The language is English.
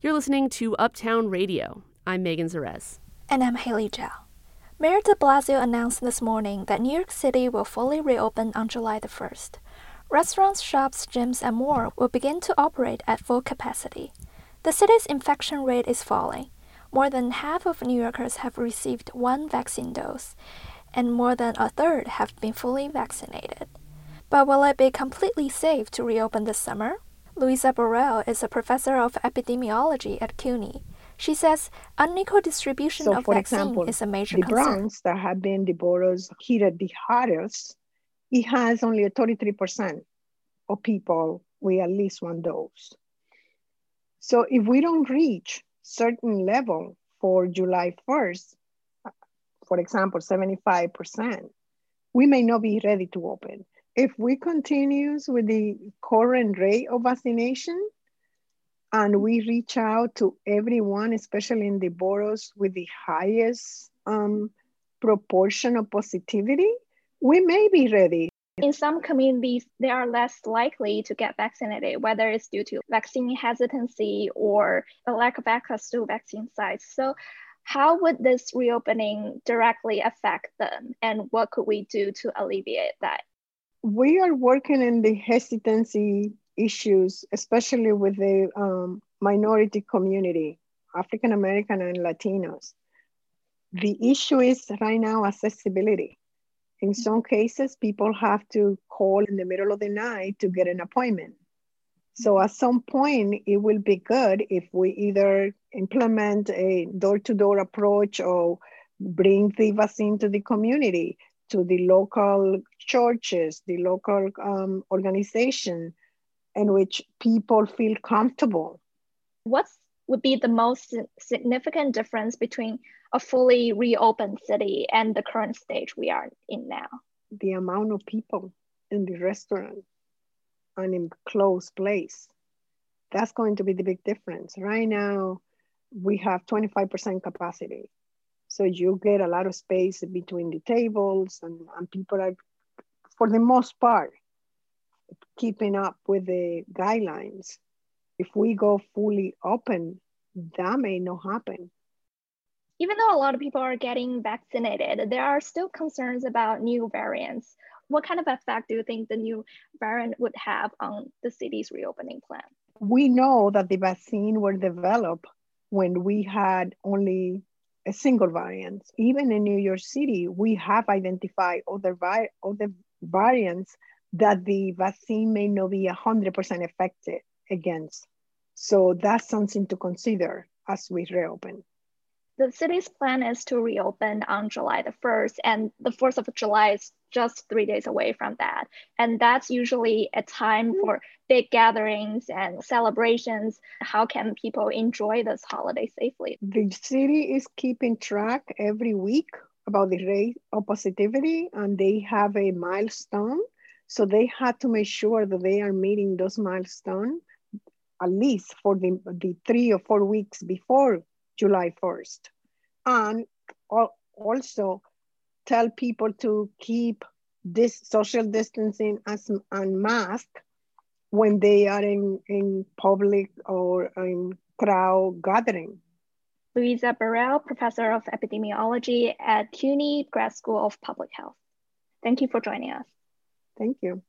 You're listening to Uptown Radio. I'm Megan Zares. And I'm Haley Zhao. Mayor de Blasio announced this morning that New York City will fully reopen on July the 1st. Restaurants, shops, gyms, and more will begin to operate at full capacity. The city's infection rate is falling. More than half of New Yorkers have received one vaccine dose, and more than a third have been fully vaccinated. But will it be completely safe to reopen this summer? Luisa Borrell is a professor of epidemiology at CUNY. She says unequal distribution so of for vaccine example, is a major the concern. Bronx that have been the boroughs hit the hardest, it has only a 33% of people with at least one dose. So if we don't reach certain level for July 1st, uh, for example, 75%, we may not be ready to open. If we continue with the current rate of vaccination and we reach out to everyone, especially in the boroughs with the highest um, proportion of positivity, we may be ready. In some communities, they are less likely to get vaccinated, whether it's due to vaccine hesitancy or a lack of access to vaccine sites. So, how would this reopening directly affect them, and what could we do to alleviate that? We are working in the hesitancy issues, especially with the um, minority community, African American and Latinos. The issue is right now accessibility. In some cases, people have to call in the middle of the night to get an appointment. So at some point, it will be good if we either implement a door-to-door approach or bring the vaccine to the community, to the local churches, the local um, organization, in which people feel comfortable. What would be the most significant difference between a fully reopened city and the current stage we are in now? The amount of people in the restaurant and in closed place. That's going to be the big difference. Right now, we have 25% capacity. So you get a lot of space between the tables and, and people are, for the most part, keeping up with the guidelines. If we go fully open, that may not happen. Even though a lot of people are getting vaccinated, there are still concerns about new variants. What kind of effect do you think the new variant would have on the city's reopening plan? We know that the vaccine were developed when we had only single variant. Even in New York City, we have identified other, vi- other variants that the vaccine may not be 100% effective against. So that's something to consider as we reopen. The city's plan is to reopen on July the 1st, and the 4th of July is just three days away from that. And that's usually a time for big gatherings and celebrations. How can people enjoy this holiday safely? The city is keeping track every week about the rate of positivity, and they have a milestone. So they had to make sure that they are meeting those milestones at least for the, the three or four weeks before July 1st. And also tell people to keep this social distancing as, and mask when they are in, in public or in crowd gathering. Luisa Borrell, Professor of Epidemiology at CUNY Grad School of Public Health. Thank you for joining us. Thank you.